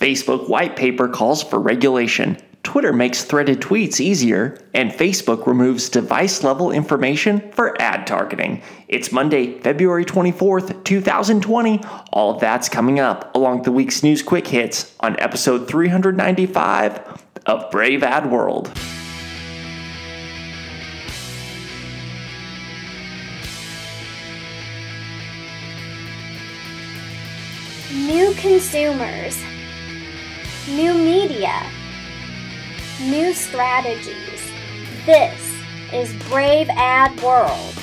Facebook white paper calls for regulation. Twitter makes threaded tweets easier, and Facebook removes device level information for ad targeting. It's Monday, February 24th, 2020. All of that's coming up along the week's news quick hits on episode 395 of Brave Ad World. New consumers, new media, new strategies. This is Brave Ad World.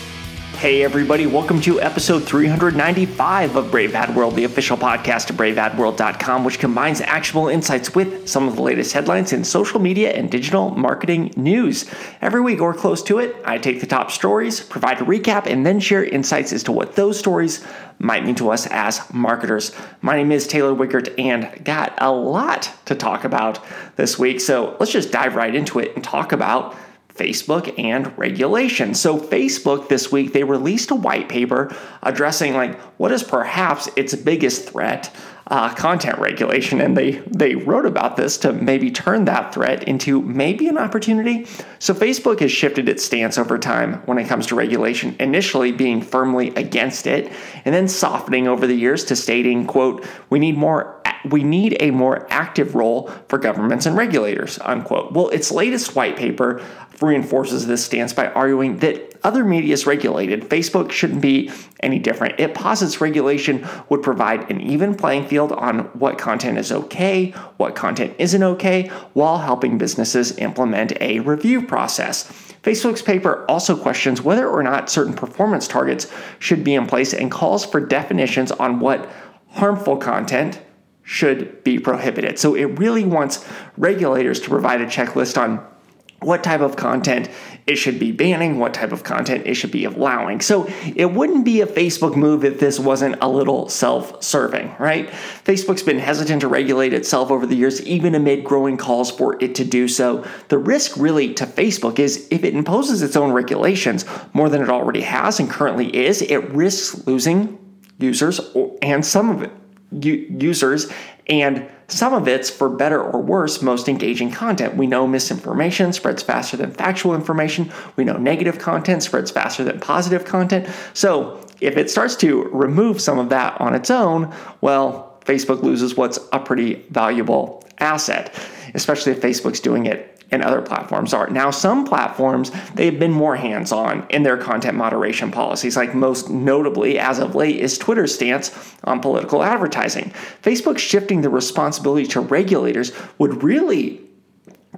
Hey, everybody, welcome to episode 395 of Brave Ad World, the official podcast of braveadworld.com, which combines actionable insights with some of the latest headlines in social media and digital marketing news. Every week or close to it, I take the top stories, provide a recap, and then share insights as to what those stories might mean to us as marketers. My name is Taylor Wiegert and got a lot to talk about this week. So let's just dive right into it and talk about Facebook and regulation. So Facebook this week they released a white paper addressing like what is perhaps its biggest threat, uh, content regulation, and they they wrote about this to maybe turn that threat into maybe an opportunity. So Facebook has shifted its stance over time when it comes to regulation, initially being firmly against it, and then softening over the years to stating, "quote We need more." We need a more active role for governments and regulators, unquote. Well, its latest white paper reinforces this stance by arguing that other media is regulated. Facebook shouldn't be any different. It posits regulation would provide an even playing field on what content is okay, what content isn't okay, while helping businesses implement a review process. Facebook's paper also questions whether or not certain performance targets should be in place and calls for definitions on what harmful content should be prohibited. So it really wants regulators to provide a checklist on what type of content it should be banning, what type of content it should be allowing. So it wouldn't be a Facebook move if this wasn't a little self serving, right? Facebook's been hesitant to regulate itself over the years, even amid growing calls for it to do so. The risk really to Facebook is if it imposes its own regulations more than it already has and currently is, it risks losing users and some of it users and some of it's for better or worse most engaging content. We know misinformation spreads faster than factual information. We know negative content spreads faster than positive content. So, if it starts to remove some of that on its own, well, Facebook loses what's a pretty valuable asset, especially if Facebook's doing it and other platforms are. Now, some platforms, they've been more hands on in their content moderation policies, like most notably, as of late, is Twitter's stance on political advertising. Facebook shifting the responsibility to regulators would really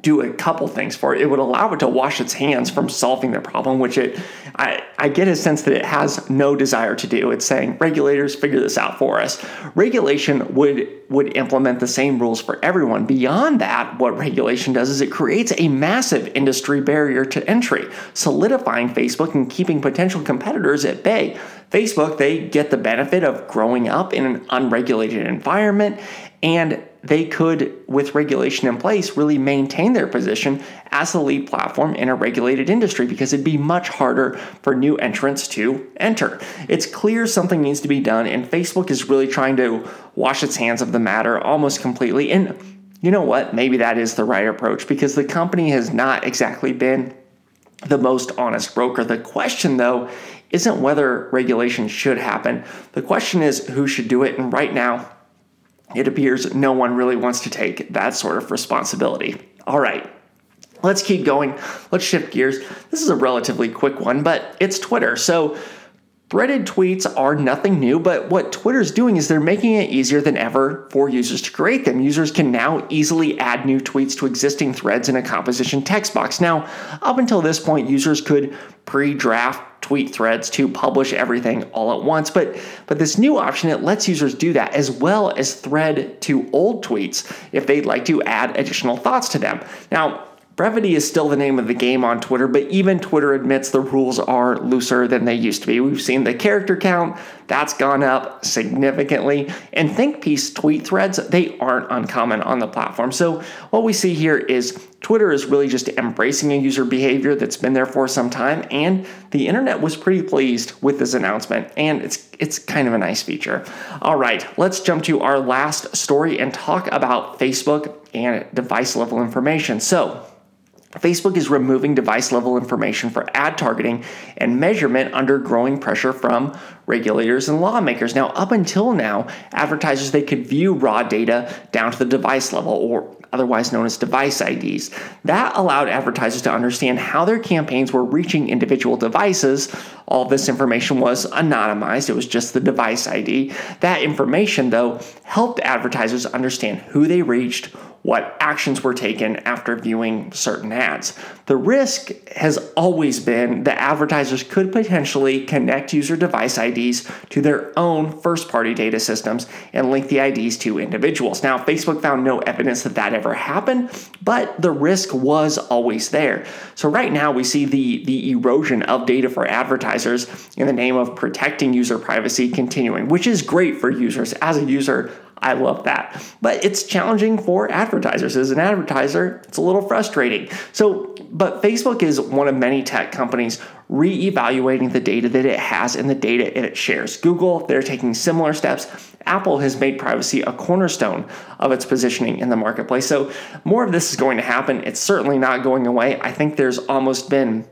do a couple things for it. It would allow it to wash its hands from solving the problem, which it I, I get a sense that it has no desire to do. It's saying regulators figure this out for us. Regulation would would implement the same rules for everyone. Beyond that, what regulation does is it creates a massive industry barrier to entry, solidifying Facebook and keeping potential competitors at bay. Facebook, they get the benefit of growing up in an unregulated environment and they could, with regulation in place, really maintain their position as the lead platform in a regulated industry because it'd be much harder for new entrants to enter. It's clear something needs to be done, and Facebook is really trying to wash its hands of the matter almost completely. And you know what? Maybe that is the right approach because the company has not exactly been the most honest broker. The question, though, isn't whether regulation should happen. The question is who should do it. And right now, it appears no one really wants to take that sort of responsibility. All right, let's keep going. Let's shift gears. This is a relatively quick one, but it's Twitter. So, Threaded tweets are nothing new, but what Twitter's doing is they're making it easier than ever for users to create them. Users can now easily add new tweets to existing threads in a composition text box. Now, up until this point, users could pre-draft tweet threads to publish everything all at once, but but this new option it lets users do that as well as thread to old tweets if they'd like to add additional thoughts to them. Now, brevity is still the name of the game on Twitter, but even Twitter admits the rules are looser than they used to be. We've seen the character count, that's gone up significantly. And think piece tweet threads, they aren't uncommon on the platform. So what we see here is Twitter is really just embracing a user behavior that's been there for some time, and the internet was pretty pleased with this announcement, and it's it's kind of a nice feature. All right, let's jump to our last story and talk about Facebook and device level information. So, Facebook is removing device level information for ad targeting and measurement under growing pressure from regulators and lawmakers. Now, up until now, advertisers they could view raw data down to the device level or otherwise known as device IDs. That allowed advertisers to understand how their campaigns were reaching individual devices. All this information was anonymized, it was just the device ID. That information, though, helped advertisers understand who they reached what actions were taken after viewing certain ads. The risk has always been that advertisers could potentially connect user device IDs to their own first party data systems and link the IDs to individuals. Now, Facebook found no evidence that that ever happened, but the risk was always there. So, right now, we see the, the erosion of data for advertisers in the name of protecting user privacy continuing, which is great for users. As a user, I love that. But it's challenging for advertisers. As an advertiser, it's a little frustrating. So, but Facebook is one of many tech companies re-evaluating the data that it has and the data it shares. Google, they're taking similar steps. Apple has made privacy a cornerstone of its positioning in the marketplace. So, more of this is going to happen. It's certainly not going away. I think there's almost been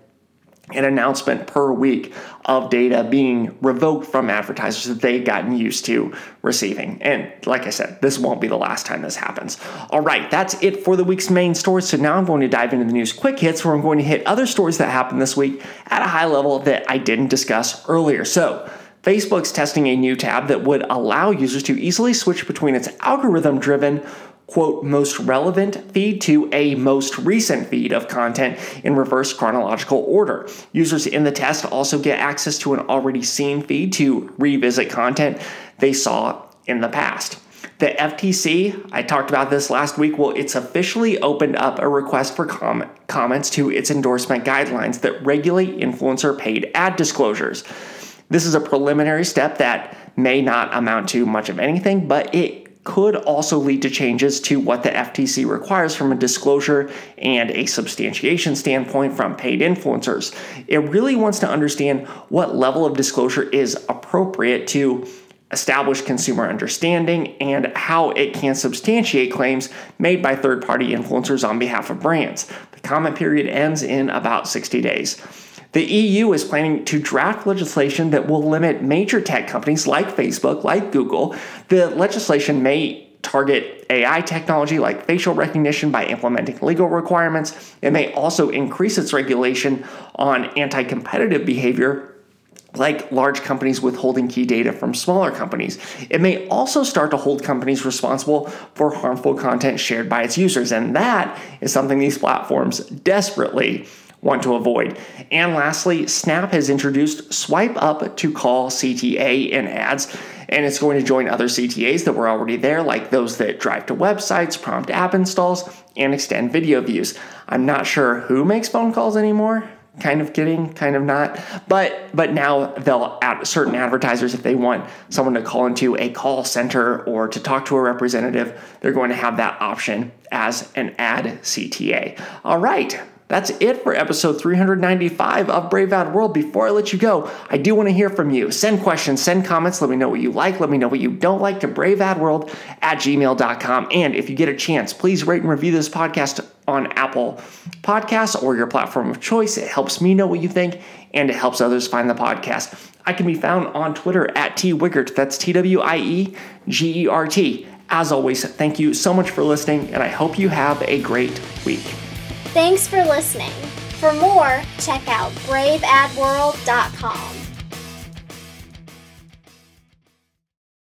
an announcement per week of data being revoked from advertisers that they've gotten used to receiving. And like I said, this won't be the last time this happens. All right, that's it for the week's main stories. So now I'm going to dive into the news quick hits where I'm going to hit other stories that happened this week at a high level that I didn't discuss earlier. So, Facebook's testing a new tab that would allow users to easily switch between its algorithm driven quote, most relevant feed to a most recent feed of content in reverse chronological order. Users in the test also get access to an already seen feed to revisit content they saw in the past. The FTC, I talked about this last week, well, it's officially opened up a request for com- comments to its endorsement guidelines that regulate influencer paid ad disclosures. This is a preliminary step that may not amount to much of anything, but it could also lead to changes to what the FTC requires from a disclosure and a substantiation standpoint from paid influencers. It really wants to understand what level of disclosure is appropriate to establish consumer understanding and how it can substantiate claims made by third party influencers on behalf of brands. The comment period ends in about 60 days. The EU is planning to draft legislation that will limit major tech companies like Facebook, like Google. The legislation may target AI technology like facial recognition by implementing legal requirements. It may also increase its regulation on anti competitive behavior like large companies withholding key data from smaller companies. It may also start to hold companies responsible for harmful content shared by its users, and that is something these platforms desperately want to avoid. And lastly, Snap has introduced swipe up to call CTA in ads, and it's going to join other CTAs that were already there, like those that drive to websites, prompt app installs, and extend video views. I'm not sure who makes phone calls anymore. Kind of kidding, kind of not. But but now they'll add certain advertisers if they want someone to call into a call center or to talk to a representative, they're going to have that option as an ad CTA. All right. That's it for episode 395 of Brave Ad World. Before I let you go, I do want to hear from you. Send questions, send comments, let me know what you like, let me know what you don't like to braveadworld at gmail.com. And if you get a chance, please rate and review this podcast on Apple Podcasts or your platform of choice. It helps me know what you think and it helps others find the podcast. I can be found on Twitter at T Wiegert. That's T W I E G E R T. As always, thank you so much for listening, and I hope you have a great week. Thanks for listening. For more, check out braveadworld.com.